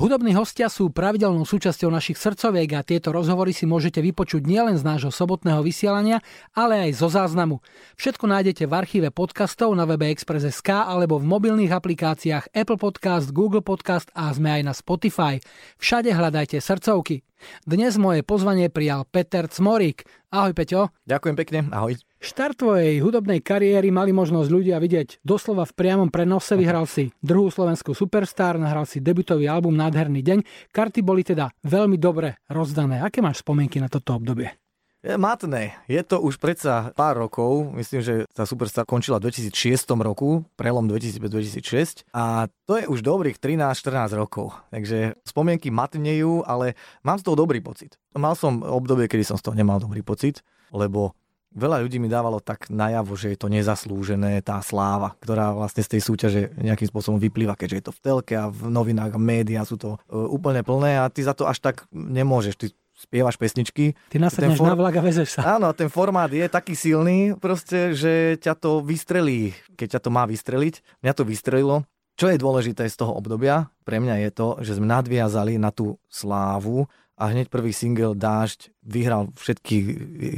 Hudobní hostia sú pravidelnou súčasťou našich srdcoviek a tieto rozhovory si môžete vypočuť nielen z nášho sobotného vysielania, ale aj zo záznamu. Všetko nájdete v archíve podcastov na webe Express.sk alebo v mobilných aplikáciách Apple Podcast, Google Podcast a sme aj na Spotify. Všade hľadajte srdcovky. Dnes moje pozvanie prijal Peter Cmorík. Ahoj Peťo. Ďakujem pekne, ahoj. Štart tvojej hudobnej kariéry mali možnosť ľudia vidieť doslova v priamom prenose. Vyhral si druhú slovenskú Superstar, nahral si debutový album Nádherný deň. Karty boli teda veľmi dobre rozdané. Aké máš spomienky na toto obdobie? Je matné. Je to už predsa pár rokov. Myslím, že tá Superstar končila v 2006 roku, prelom 2005-2006. A to je už dobrých 13-14 rokov. Takže spomienky matnejú, ale mám z toho dobrý pocit. Mal som obdobie, kedy som z toho nemal dobrý pocit, lebo veľa ľudí mi dávalo tak najavo, že je to nezaslúžené, tá sláva, ktorá vlastne z tej súťaže nejakým spôsobom vyplýva, keďže je to v telke a v novinách a médiá sú to uh, úplne plné a ty za to až tak nemôžeš. Ty spievaš pesničky. Ty nasadneš for... na vlak a vezeš sa. Áno, ten formát je taký silný, proste, že ťa to vystrelí, keď ťa to má vystreliť. Mňa to vystrelilo. Čo je dôležité z toho obdobia, pre mňa je to, že sme nadviazali na tú slávu a hneď prvý single Dážď vyhral všetky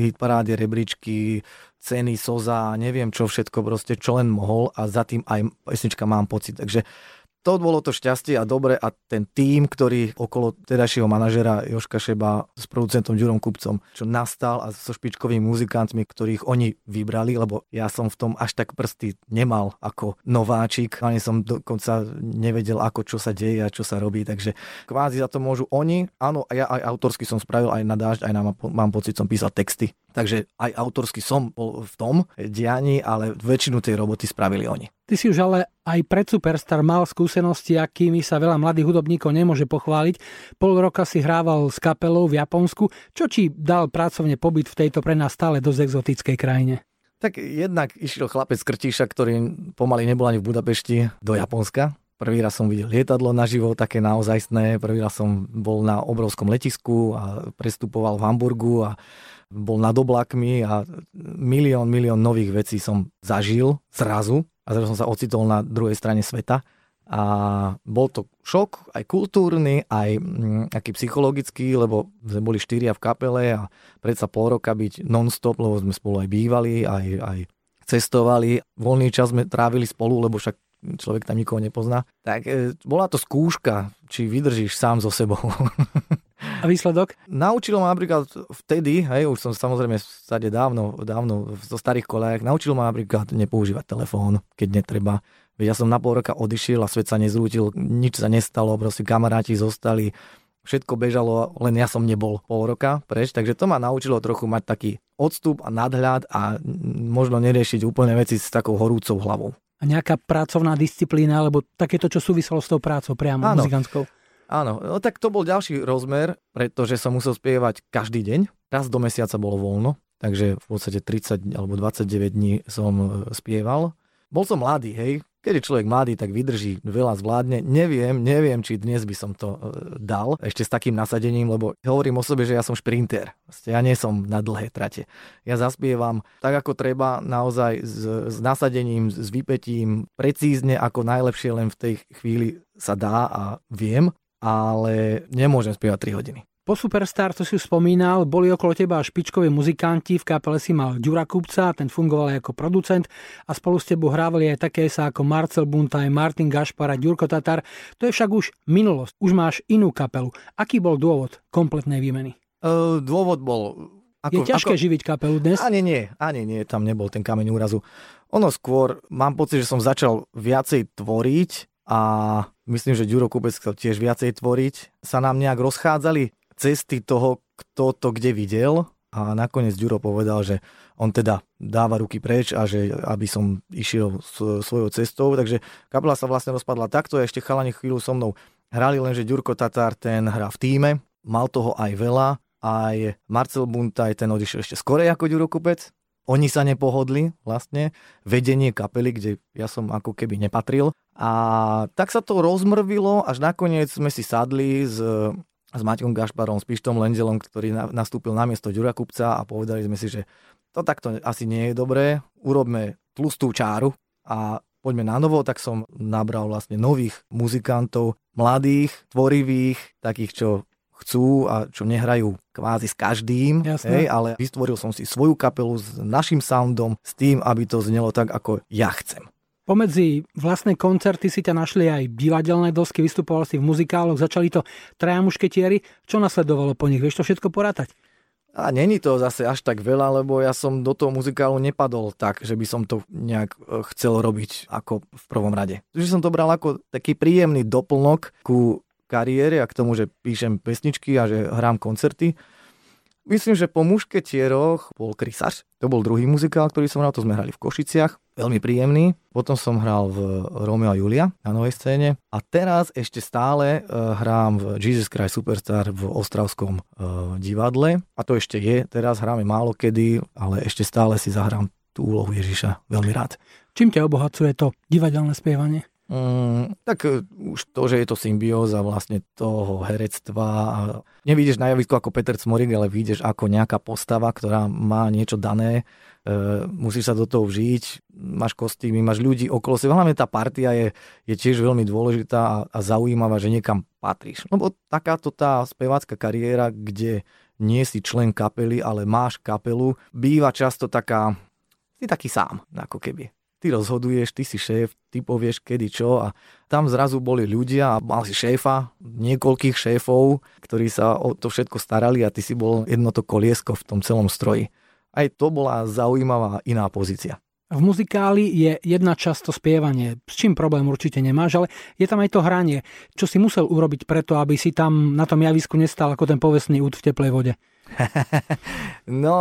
hitparáde, rebríčky, ceny, Soza, neviem čo všetko, proste čo len mohol a za tým aj pesnička mám pocit. Takže to bolo to šťastie a dobre a ten tím, ktorý okolo tedajšieho manažera Joška Šeba s producentom Ďurom Kupcom, čo nastal a so špičkovými muzikantmi, ktorých oni vybrali, lebo ja som v tom až tak prsty nemal ako nováčik, ani som dokonca nevedel, ako čo sa deje a čo sa robí, takže kvázi za to môžu oni. Áno, ja aj autorsky som spravil aj na dážď, aj na, mám pocit, som písal texty, takže aj autorsky som bol v tom dianí, ale väčšinu tej roboty spravili oni. Ty si už ale aj pred Superstar mal skúsenosti, akými sa veľa mladých hudobníkov nemôže pochváliť. Pol roka si hrával s kapelou v Japonsku. Čo ti dal pracovne pobyt v tejto pre nás stále dosť exotickej krajine? Tak jednak išiel chlapec z Krtíša, ktorý pomaly nebol ani v Budapešti, do Japonska. Prvý raz som videl lietadlo naživo, také naozajstné. Prvý raz som bol na obrovskom letisku a prestupoval v Hamburgu a bol nad oblakmi a milión, milión nových vecí som zažil zrazu a zrazu som sa ocitol na druhej strane sveta. A bol to šok, aj kultúrny, aj mm, aký psychologický, lebo sme boli štyria v kapele a predsa pol roka byť non-stop, lebo sme spolu aj bývali, aj, aj cestovali. Voľný čas sme trávili spolu, lebo však človek tam nikoho nepozná. Tak e, bola to skúška, či vydržíš sám so sebou. A výsledok? Naučilo ma napríklad vtedy, hej, už som samozrejme stade dávno, dávno zo starých kolejek, naučilo ma napríklad nepoužívať telefón, keď netreba. Veď ja som na pol roka odišiel a svet sa nezrútil, nič sa nestalo, proste kamaráti zostali, všetko bežalo, len ja som nebol pol roka preč, takže to ma naučilo trochu mať taký odstup a nadhľad a možno neriešiť úplne veci s takou horúcou hlavou. A nejaká pracovná disciplína, alebo takéto, čo súviselo s tou prácou priamo Áno. muzikantskou? Áno, no tak to bol ďalší rozmer, pretože som musel spievať každý deň. Raz do mesiaca bolo voľno, takže v podstate 30 alebo 29 dní som e, spieval. Bol som mladý, hej, keď je človek mladý, tak vydrží, veľa zvládne. Neviem, neviem, či dnes by som to e, dal ešte s takým nasadením, lebo hovorím o sebe, že ja som šprinter. Ja nie som na dlhé trate. Ja zaspievam tak, ako treba, naozaj s, s nasadením, s vypetím, precízne, ako najlepšie len v tej chvíli sa dá a viem ale nemôžem spievať 3 hodiny. Po Superstar, to si už spomínal, boli okolo teba špičkoví muzikanti, v kapele si mal Ďura Kupca, ten fungoval aj ako producent a spolu s tebou hrávali aj také sa ako Marcel Buntaj, Martin Gašpar a Ďurko Tatar. To je však už minulosť, už máš inú kapelu. Aký bol dôvod kompletnej výmeny? Uh, dôvod bol... Ako, je ťažké ako... živiť kapelu dnes? Ani nie, ani nie, tam nebol ten kameň úrazu. Ono skôr, mám pocit, že som začal viacej tvoriť a myslím, že Ďuro Kubec chcel tiež viacej tvoriť. Sa nám nejak rozchádzali cesty toho, kto to kde videl? A nakoniec Ďuro povedal, že on teda dáva ruky preč a že aby som išiel svojou cestou, takže kapela sa vlastne rozpadla takto a ešte chalani chvíľu so mnou hrali, lenže Ďurko Tatar ten hrá v týme, mal toho aj veľa, aj Marcel Buntaj ten odišiel ešte skorej ako Ďuro Kubec, oni sa nepohodli vlastne, vedenie kapely, kde ja som ako keby nepatril. A tak sa to rozmrvilo, až nakoniec sme si sadli s, s Maťom Gašparom, s Pištom Lendelom, ktorý na, nastúpil na miesto Ďura Kupca a povedali sme si, že to takto asi nie je dobré, urobme tlustú čáru a poďme na novo, tak som nabral vlastne nových muzikantov, mladých, tvorivých, takých, čo chcú a čo nehrajú kvázi s každým, hej, ale vystvoril som si svoju kapelu s našim soundom, s tým, aby to znelo tak, ako ja chcem. Pomedzi vlastné koncerty si ťa našli aj divadelné dosky, vystupoval si v muzikáloch, začali to traja mušketieri. Čo nasledovalo po nich? Vieš to všetko porátať? A není to zase až tak veľa, lebo ja som do toho muzikálu nepadol tak, že by som to nejak e, chcel robiť ako v prvom rade. Takže som to bral ako taký príjemný doplnok ku kariére a k tomu, že píšem pesničky a že hrám koncerty. Myslím, že po mušketieroch bol Krysař. To bol druhý muzikál, ktorý som hral, to sme hrali v Košiciach. Veľmi príjemný. Potom som hral v Romeo a Julia na novej scéne. A teraz ešte stále uh, hrám v Jesus Christ Superstar v Ostravskom uh, divadle. A to ešte je. Teraz hráme málo kedy, ale ešte stále si zahrám tú úlohu Ježiša veľmi rád. Čím ťa obohacuje to divadelné spievanie? Mm, tak e, už to, že je to symbióza vlastne toho herectva. Nevidíš na javisku ako Peter Cmorik, ale vidíš ako nejaká postava, ktorá má niečo dané. E, musíš sa do toho vžiť, máš kostýmy, máš ľudí okolo seba. Hlavne tá partia je, je tiež veľmi dôležitá a, a zaujímavá, že niekam patríš. Lebo takáto tá spevácka kariéra, kde nie si člen kapely, ale máš kapelu, býva často taká, si taký sám, ako keby ty rozhoduješ, ty si šéf, ty povieš kedy čo a tam zrazu boli ľudia a mal si šéfa, niekoľkých šéfov, ktorí sa o to všetko starali a ty si bol jedno to koliesko v tom celom stroji. Aj to bola zaujímavá iná pozícia. V muzikáli je jedna časť to spievanie, s čím problém určite nemáš, ale je tam aj to hranie. Čo si musel urobiť preto, aby si tam na tom javisku nestal ako ten povestný út v teplej vode? no,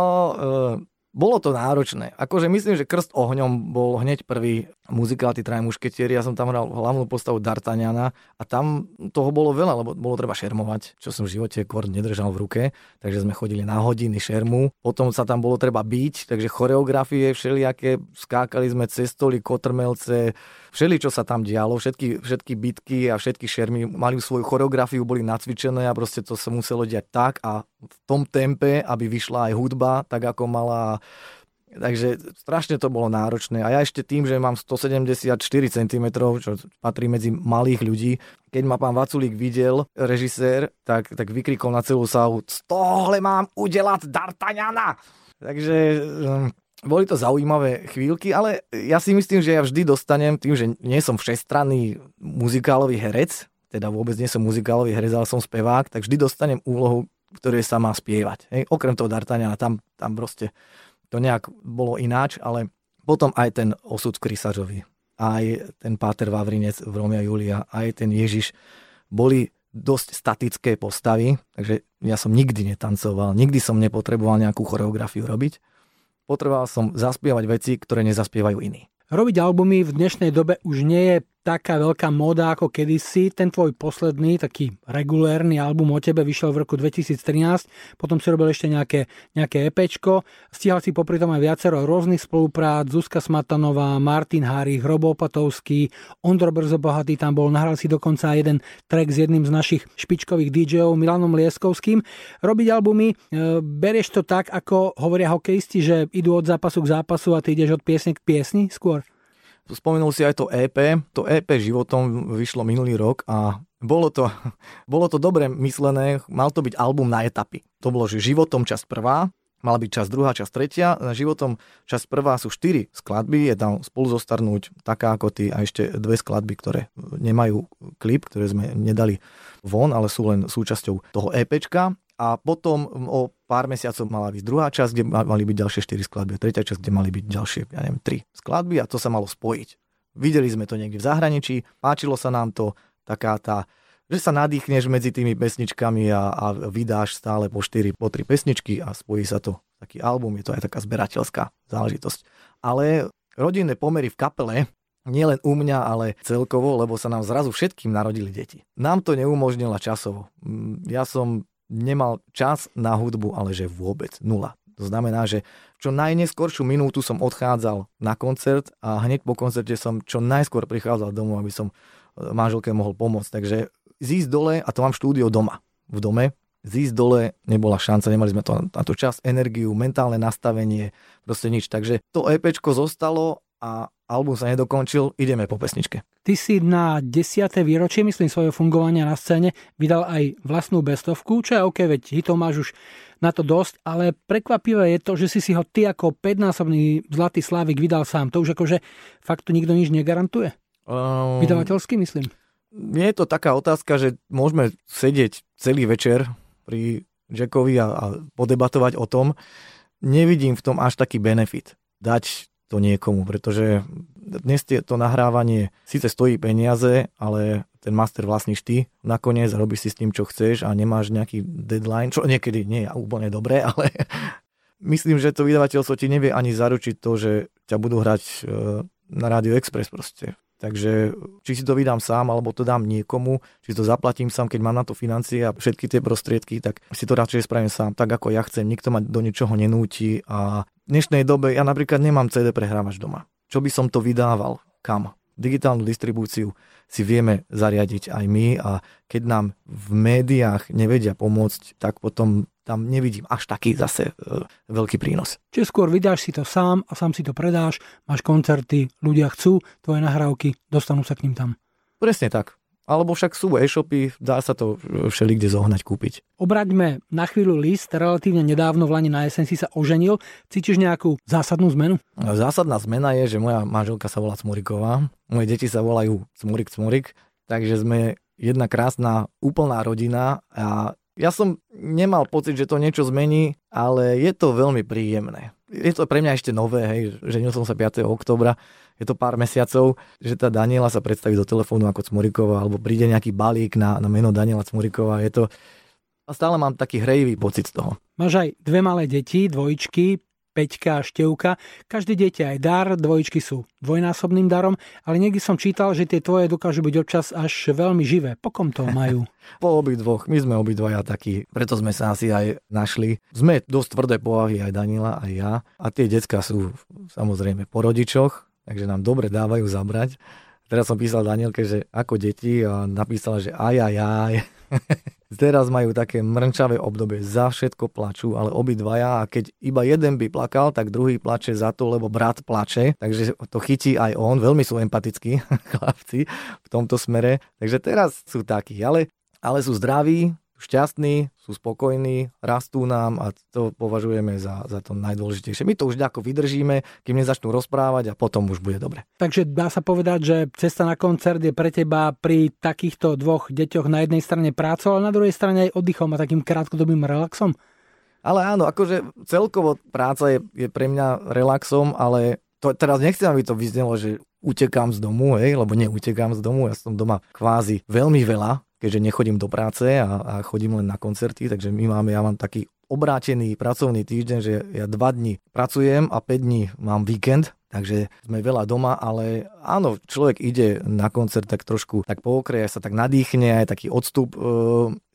bolo to náročné. Akože myslím, že Krst ohňom bol hneď prvý muzikál, tí traje mušketieri. Ja som tam hral hlavnú postavu D'Artagnana a tam toho bolo veľa, lebo bolo treba šermovať, čo som v živote kord nedržal v ruke. Takže sme chodili na hodiny šermu. Potom sa tam bolo treba byť, takže choreografie všelijaké. Skákali sme cez stoly, kotrmelce, všeli, čo sa tam dialo, všetky, všetky bitky a všetky šermy mali svoju choreografiu, boli nacvičené a proste to sa muselo diať tak a v tom tempe, aby vyšla aj hudba, tak ako mala Takže strašne to bolo náročné. A ja ešte tým, že mám 174 cm, čo patrí medzi malých ľudí, keď ma pán Vaculík videl, režisér, tak, tak vykrikol na celú sálu, tohle mám udelať D'Artagnana! Takže hm, boli to zaujímavé chvíľky, ale ja si myslím, že ja vždy dostanem, tým, že nie som všestranný muzikálový herec, teda vôbec nie som muzikálový herec, ale som spevák, tak vždy dostanem úlohu, ktoré sa má spievať. Hej? Okrem toho D'Artagnana, tam, tam proste to nejak bolo ináč, ale potom aj ten osud v Krysažovi, aj ten Páter Vavrinec v Romea Julia, aj ten Ježiš boli dosť statické postavy, takže ja som nikdy netancoval, nikdy som nepotreboval nejakú choreografiu robiť potreboval som zaspievať veci, ktoré nezaspievajú iní. Robiť albumy v dnešnej dobe už nie je taká veľká moda ako kedysi. Ten tvoj posledný, taký regulérny album o tebe vyšiel v roku 2013, potom si robil ešte nejaké, nejaké EPčko. Stíhal si popri tom aj viacero rôznych spoluprác, Zuzka Smatanová, Martin Harich, Robo Opatovský, Ondro Brzo Bohatý tam bol, nahral si dokonca jeden track s jedným z našich špičkových DJov, Milanom Lieskovským. Robiť albumy, e, berieš to tak, ako hovoria hokejisti, že idú od zápasu k zápasu a ty ideš od piesne k piesni skôr? Spomenul si aj to EP. To EP životom vyšlo minulý rok a bolo to, bolo to dobre myslené. Mal to byť album na etapy. To bolo, že životom časť prvá, mala byť časť druhá, časť tretia. Na životom časť prvá sú štyri skladby, je tam spolu zostarnúť taká ako ty a ešte dve skladby, ktoré nemajú klip, ktoré sme nedali von, ale sú len súčasťou toho EPčka a potom o pár mesiacov mala byť druhá časť, kde mali byť ďalšie 4 skladby a tretia časť, kde mali byť ďalšie, ja neviem, 3 skladby a to sa malo spojiť. Videli sme to niekde v zahraničí, páčilo sa nám to, taká tá, že sa nadýchneš medzi tými pesničkami a, a vydáš stále po 4, po 3 pesničky a spojí sa to taký album, je to aj taká zberateľská záležitosť. Ale rodinné pomery v kapele nielen u mňa, ale celkovo, lebo sa nám zrazu všetkým narodili deti. Nám to neumožnila časovo. Mm, ja som nemal čas na hudbu, ale že vôbec nula. To znamená, že čo najneskoršiu minútu som odchádzal na koncert a hneď po koncerte som čo najskôr prichádzal domov, aby som e, manželke mohol pomôcť. Takže zísť dole, a to mám štúdio doma, v dome, zísť dole nebola šanca, nemali sme to na to čas, energiu, mentálne nastavenie, proste nič. Takže to EPčko zostalo a album sa nedokončil, ideme po pesničke. Ty si na 10. výročie, myslím, svojho fungovania na scéne vydal aj vlastnú bestovku, čo je OK, veď hitov máš už na to dosť, ale prekvapivé je to, že si si ho ty ako 5-násobný Zlatý Slávik vydal sám. To už akože fakt to nikto nič negarantuje? Um, Vydavateľsky myslím. Je to taká otázka, že môžeme sedieť celý večer pri Jackovi a, a podebatovať o tom. Nevidím v tom až taký benefit. Dať to niekomu, pretože dnes to nahrávanie síce stojí peniaze, ale ten master vlastníš ty nakoniec a robíš si s tým, čo chceš a nemáš nejaký deadline, čo niekedy nie je úplne dobré, ale myslím, že to vydavateľstvo ti nevie ani zaručiť to, že ťa budú hrať e, na Radio Express proste. Takže či si to vydám sám, alebo to dám niekomu, či to zaplatím sám, keď mám na to financie a všetky tie prostriedky, tak si to radšej spravím sám, tak ako ja chcem. Nikto ma do ničoho nenúti a dnešnej dobe ja napríklad nemám CD prehrávač doma. Čo by som to vydával? Kam? Digitálnu distribúciu si vieme zariadiť aj my a keď nám v médiách nevedia pomôcť, tak potom tam nevidím až taký zase e, veľký prínos. Čiže skôr vydáš si to sám a sám si to predáš, máš koncerty, ľudia chcú tvoje nahrávky, dostanú sa k ním tam. Presne tak. Alebo však sú e-shopy, dá sa to všeli kde zohnať, kúpiť. Obraťme na chvíľu list, relatívne nedávno v Lani na jesen si sa oženil. Cítiš nejakú zásadnú zmenu? Zásadná zmena je, že moja manželka sa volá Cmuriková, moje deti sa volajú Cmurik Cmurik, takže sme jedna krásna úplná rodina a ja som nemal pocit, že to niečo zmení, ale je to veľmi príjemné. Je to pre mňa ešte nové, hej, ženil som sa 5. oktobra, je to pár mesiacov, že tá Daniela sa predstaví do telefónu ako Cmuriková, alebo príde nejaký balík na, na meno Daniela Cmuriková. Je to, a stále mám taký hrejivý pocit z toho. Máš aj dve malé deti, dvojičky, Peťka a Števka. Každé dieťa aj dar, dvojičky sú dvojnásobným darom, ale niekdy som čítal, že tie tvoje dokážu byť občas až veľmi živé. Po kom to majú? po dvoch. My sme obidvaja takí, preto sme sa asi aj našli. Sme dosť tvrdé povahy, aj Danila, aj ja. A tie decka sú samozrejme po rodičoch, takže nám dobre dávajú zabrať. Teraz som písal Danielke, že ako deti a napísala, že aj, aj, aj. Teraz majú také mrnčavé obdobie, za všetko plačú, ale obidvaja a keď iba jeden by plakal, tak druhý plače za to, lebo brat plače, takže to chytí aj on, veľmi sú empatickí chlapci v tomto smere, takže teraz sú takí, ale, ale sú zdraví, šťastní, sú spokojní, rastú nám a to považujeme za, za to najdôležitejšie. My to už ako vydržíme, kým nezačnú rozprávať a potom už bude dobre. Takže dá sa povedať, že cesta na koncert je pre teba pri takýchto dvoch deťoch na jednej strane prácou, ale na druhej strane aj oddychom a takým krátkodobým relaxom? Ale áno, akože celkovo práca je, je pre mňa relaxom, ale to, teraz nechcem, aby to vyznelo, že utekám z domu, hej, lebo neutekám z domu, ja som doma kvázi veľmi veľa, keďže nechodím do práce a, a chodím len na koncerty, takže my máme, ja mám taký obrátený pracovný týždeň, že ja dva dni pracujem a 5 dní mám víkend, takže sme veľa doma, ale áno, človek ide na koncert tak trošku tak pookreje sa, tak nadýchne, aj taký odstup e,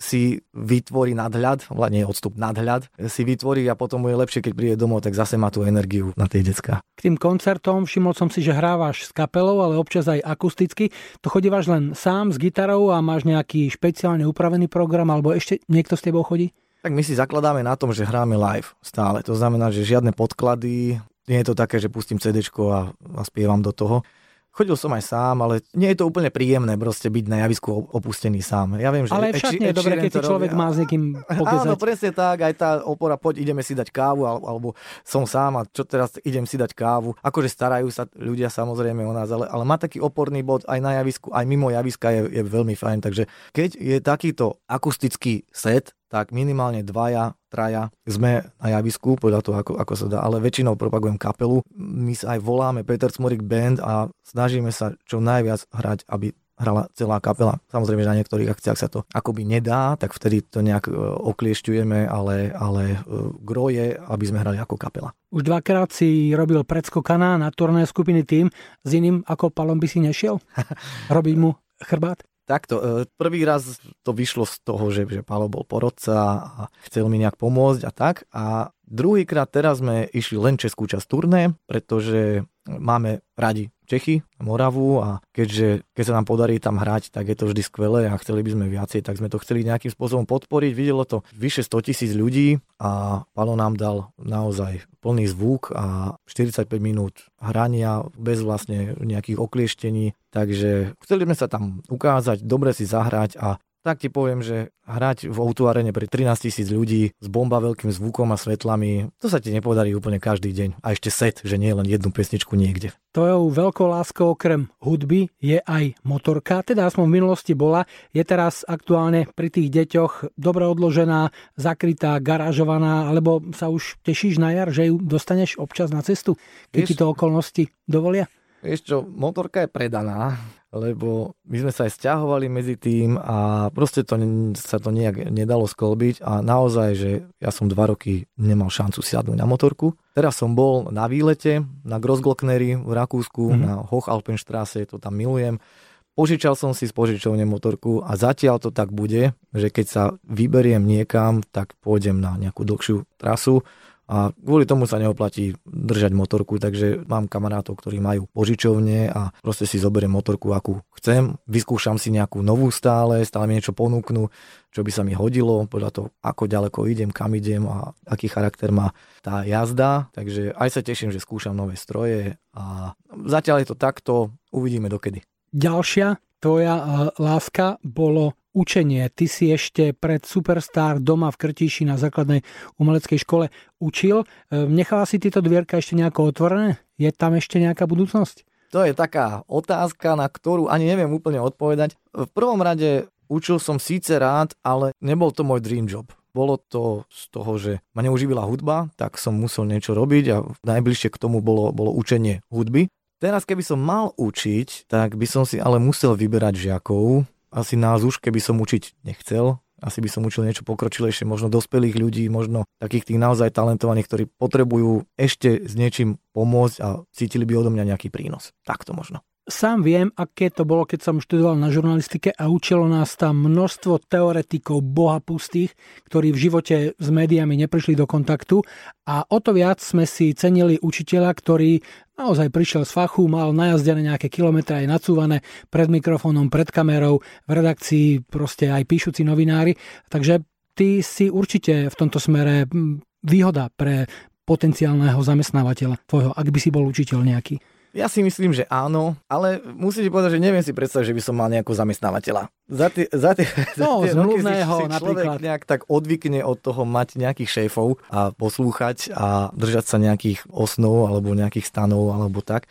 si vytvorí nadhľad, nie odstup, nadhľad si vytvorí a potom mu je lepšie, keď príde domov, tak zase má tú energiu na tej decka. K tým koncertom všimol som si, že hrávaš s kapelou, ale občas aj akusticky. To chodívaš len sám s gitarou a máš nejaký špeciálne upravený program, alebo ešte niekto s tebou chodí? Tak my si zakladáme na tom, že hráme live stále. To znamená, že žiadne podklady, nie je to také, že pustím CD a, a spievam do toho. Chodil som aj sám, ale nie je to úplne príjemné proste byť na javisku opustený sám. Ja viem, že ale však nie je dobre, keď si človek má s niekým pokezať. Áno, presne tak, aj tá opora, poď ideme si dať kávu, alebo som sám a čo teraz idem si dať kávu. Akože starajú sa ľudia samozrejme o nás, ale, ale má taký oporný bod aj na javisku, aj mimo javiska je, je veľmi fajn. Takže keď je takýto akustický set, tak minimálne dvaja, traja sme na javisku, podľa toho, ako, ako sa dá, ale väčšinou propagujem kapelu. My sa aj voláme Peter Smorik Band a snažíme sa čo najviac hrať, aby hrala celá kapela. Samozrejme, že na niektorých akciách sa to akoby nedá, tak vtedy to nejak e, okliešťujeme, ale, ale e, gro je, aby sme hrali ako kapela. Už dvakrát si robil predskokaná na turné skupiny tým, s iným ako Palom by si nešiel? Robiť mu chrbát? Takto, e, prvý raz to vyšlo z toho, že, že Pálo bol porodca a chcel mi nejak pomôcť a tak. A druhýkrát teraz sme išli len českú časť turné, pretože máme radi Čechy, Moravu a keďže keď sa nám podarí tam hrať, tak je to vždy skvelé a chceli by sme viacej, tak sme to chceli nejakým spôsobom podporiť. Videlo to vyše 100 tisíc ľudí a Palo nám dal naozaj plný zvuk a 45 minút hrania bez vlastne nejakých oklieštení, takže chceli sme sa tam ukázať, dobre si zahrať a tak ti poviem, že hrať v o pre 13 tisíc ľudí s bomba veľkým zvukom a svetlami, to sa ti nepodarí úplne každý deň. A ešte set, že nie len jednu pesničku niekde. Tvojou veľkou láskou okrem hudby je aj motorka, teda aspoň v minulosti bola, je teraz aktuálne pri tých deťoch dobre odložená, zakrytá, garážovaná, alebo sa už tešíš na jar, že ju dostaneš občas na cestu, keď ti to okolnosti dovolia? Vieš čo, motorka je predaná, lebo my sme sa aj stiahovali medzi tým a proste to, sa to nejak nedalo sklbiť a naozaj, že ja som dva roky nemal šancu sadnúť na motorku. Teraz som bol na výlete na Grossglockneri v Rakúsku, mm-hmm. na Hochalpenstrasse, to tam milujem. Požičal som si z požičovne motorku a zatiaľ to tak bude, že keď sa vyberiem niekam, tak pôjdem na nejakú dlhšiu trasu a kvôli tomu sa neoplatí držať motorku, takže mám kamarátov, ktorí majú požičovne a proste si zoberiem motorku, akú chcem, vyskúšam si nejakú novú stále, stále mi niečo ponúknu, čo by sa mi hodilo, podľa toho, ako ďaleko idem, kam idem a aký charakter má tá jazda, takže aj sa teším, že skúšam nové stroje a zatiaľ je to takto, uvidíme dokedy. Ďalšia tvoja eh, láska bolo učenie. Ty si ešte pred Superstar doma v Krtiši na základnej umeleckej škole učil. Ehm, nechala si tieto dvierka ešte nejako otvorené? Je tam ešte nejaká budúcnosť? To je taká otázka, na ktorú ani neviem úplne odpovedať. V prvom rade učil som síce rád, ale nebol to môj dream job. Bolo to z toho, že ma neuživila hudba, tak som musel niečo robiť a najbližšie k tomu bolo, bolo učenie hudby. Teraz keby som mal učiť, tak by som si ale musel vyberať žiakov, asi nás už, keby som učiť nechcel. Asi by som učil niečo pokročilejšie, možno dospelých ľudí, možno takých tých naozaj talentovaných, ktorí potrebujú ešte s niečím pomôcť a cítili by odo mňa nejaký prínos. Takto možno. Sám viem, aké to bolo, keď som študoval na žurnalistike a učilo nás tam množstvo teoretikov boha pustých, ktorí v živote s médiami neprišli do kontaktu a o to viac sme si cenili učiteľa, ktorý naozaj prišiel z fachu, mal najazdené nejaké kilometre aj nacúvané pred mikrofónom, pred kamerou, v redakcii proste aj píšuci novinári. Takže ty si určite v tomto smere výhoda pre potenciálneho zamestnávateľa tvojho, ak by si bol učiteľ nejaký. Ja si myslím, že áno, ale musíte povedať, že neviem si predstaviť, že by som mal nejakú zamestnávateľa. Za tie, za tie, no, za tie roky si, si človek nejak tak odvykne od toho mať nejakých šéfov a poslúchať a držať sa nejakých osnov alebo nejakých stanov alebo tak.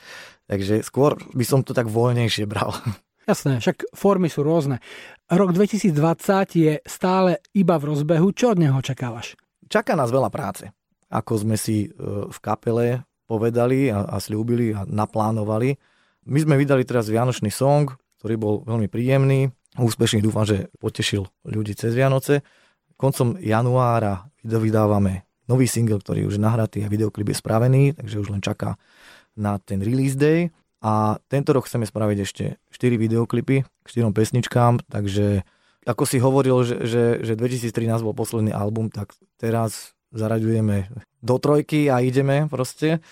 Takže skôr by som to tak voľnejšie bral. Jasné, však formy sú rôzne. Rok 2020 je stále iba v rozbehu. Čo od neho očakávaš? Čaká nás veľa práce. Ako sme si e, v kapele povedali a, a slúbili a naplánovali. My sme vydali teraz Vianočný song, ktorý bol veľmi príjemný, úspešný, dúfam, že potešil ľudí cez Vianoce. Koncom januára vydávame nový single, ktorý je už nahratý a videoklip je spravený, takže už len čaká na ten release day. A tento rok chceme spraviť ešte 4 videoklipy k 4 pesničkám, takže ako si hovoril, že, že, že 2013 bol posledný album, tak teraz zaraďujeme do trojky a ideme proste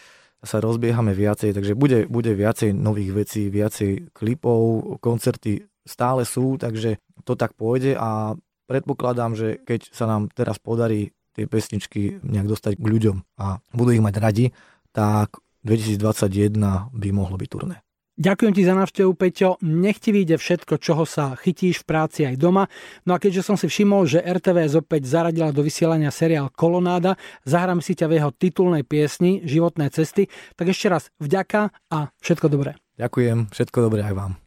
sa rozbiehame viacej, takže bude, bude viacej nových vecí, viacej klipov, koncerty stále sú, takže to tak pôjde a predpokladám, že keď sa nám teraz podarí tie pesničky nejak dostať k ľuďom a budú ich mať radi, tak 2021 by mohlo byť turné. Ďakujem ti za návštevu, Peťo. Nech ti vyjde všetko, čoho sa chytíš v práci aj doma. No a keďže som si všimol, že RTVS opäť zaradila do vysielania seriál Kolonáda, zahrám si ťa v jeho titulnej piesni Životné cesty, tak ešte raz vďaka a všetko dobré. Ďakujem, všetko dobré aj vám.